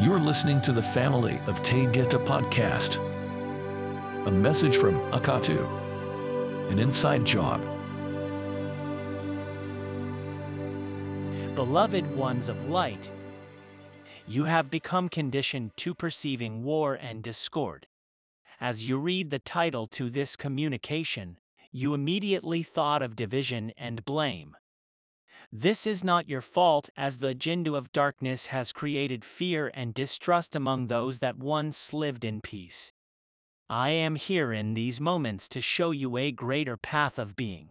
You're listening to the family of Taygeta podcast. A message from Akatu, an inside job. Beloved ones of light, you have become conditioned to perceiving war and discord. As you read the title to this communication, you immediately thought of division and blame. This is not your fault, as the agenda of darkness has created fear and distrust among those that once lived in peace. I am here in these moments to show you a greater path of being.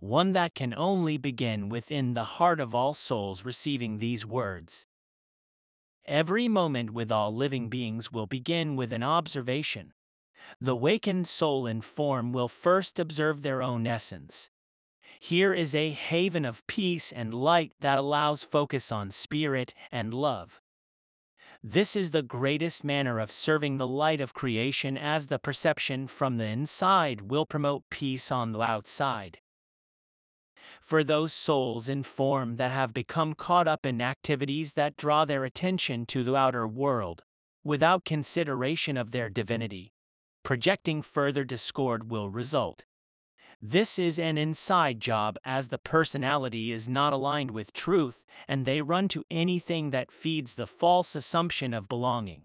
One that can only begin within the heart of all souls receiving these words. Every moment with all living beings will begin with an observation. The wakened soul in form will first observe their own essence. Here is a haven of peace and light that allows focus on spirit and love. This is the greatest manner of serving the light of creation as the perception from the inside will promote peace on the outside. For those souls in form that have become caught up in activities that draw their attention to the outer world, without consideration of their divinity, projecting further discord will result. This is an inside job as the personality is not aligned with truth and they run to anything that feeds the false assumption of belonging.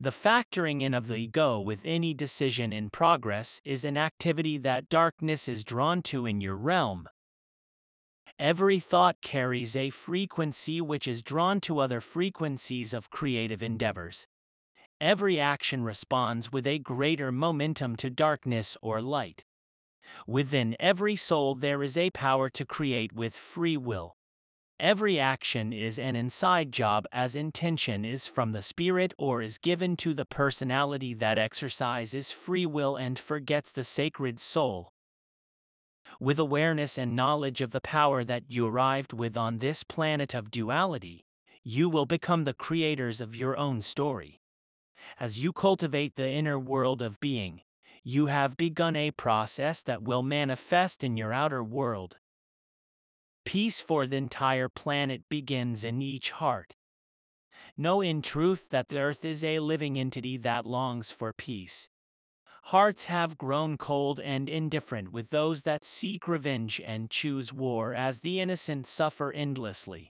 The factoring in of the ego with any decision in progress is an activity that darkness is drawn to in your realm. Every thought carries a frequency which is drawn to other frequencies of creative endeavors. Every action responds with a greater momentum to darkness or light. Within every soul there is a power to create with free will. Every action is an inside job as intention is from the spirit or is given to the personality that exercises free will and forgets the sacred soul. With awareness and knowledge of the power that you arrived with on this planet of duality, you will become the creators of your own story. As you cultivate the inner world of being, you have begun a process that will manifest in your outer world. Peace for the entire planet begins in each heart. Know in truth that the earth is a living entity that longs for peace. Hearts have grown cold and indifferent with those that seek revenge and choose war as the innocent suffer endlessly.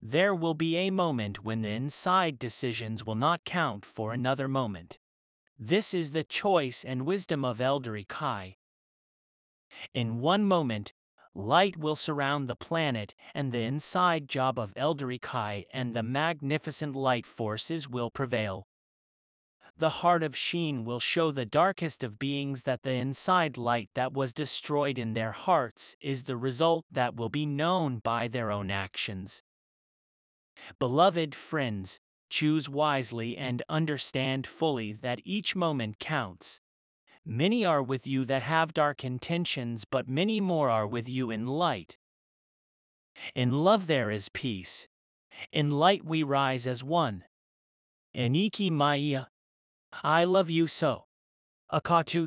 There will be a moment when the inside decisions will not count for another moment. This is the choice and wisdom of Eldari Kai. In one moment, light will surround the planet, and the inside job of Eldari Kai and the magnificent light forces will prevail. The heart of Sheen will show the darkest of beings that the inside light that was destroyed in their hearts is the result that will be known by their own actions. Beloved friends, Choose wisely and understand fully that each moment counts. Many are with you that have dark intentions, but many more are with you in light. In love there is peace. In light we rise as one. Eniki Maya. I love you so. Akatu